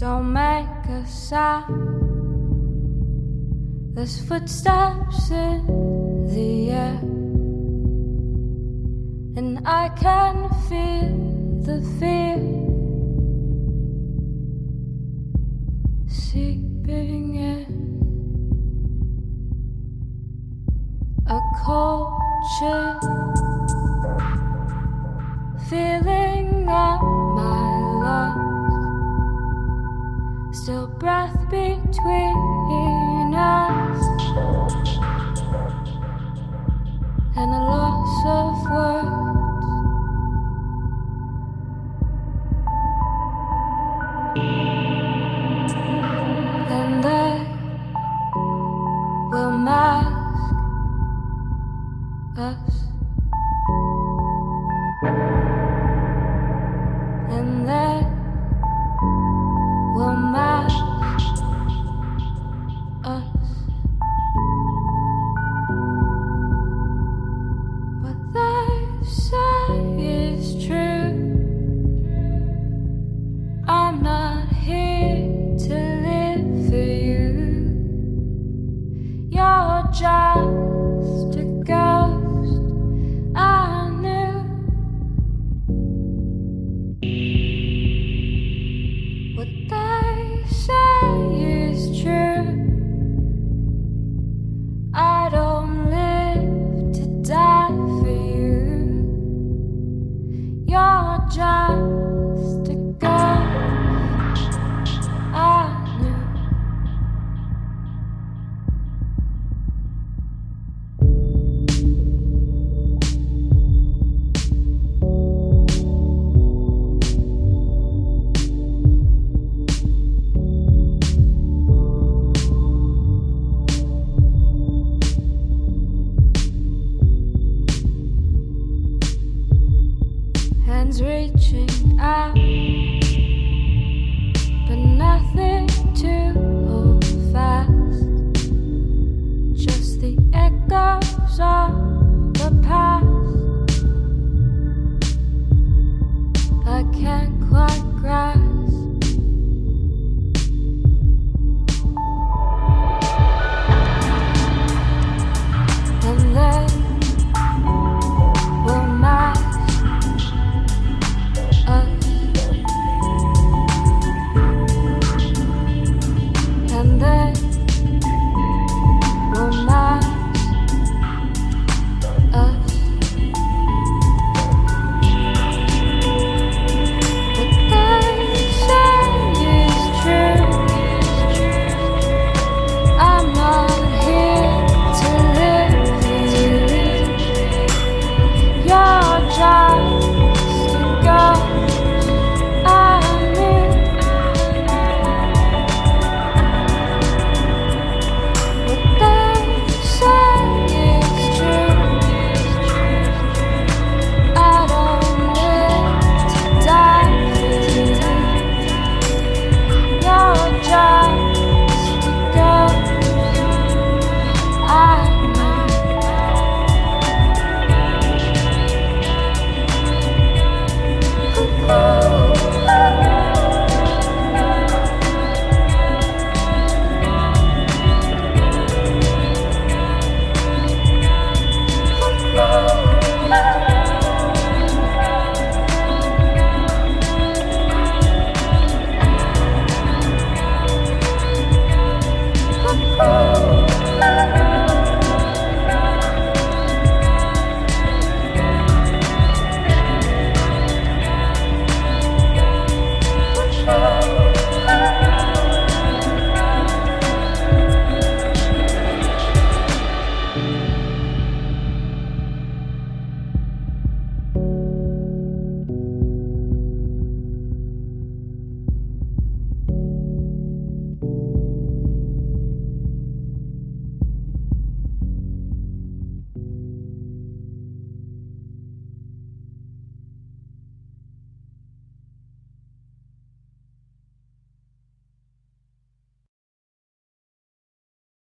Don't make a sound. There's footsteps in the air, and I can feel the fear seeping in. A cold chill feeling Still breath between us and the loss of words. And they will mask us. just a ghost I knew what they say is true. I don't live to die for you. You're just Hands reaching out, but nothing to.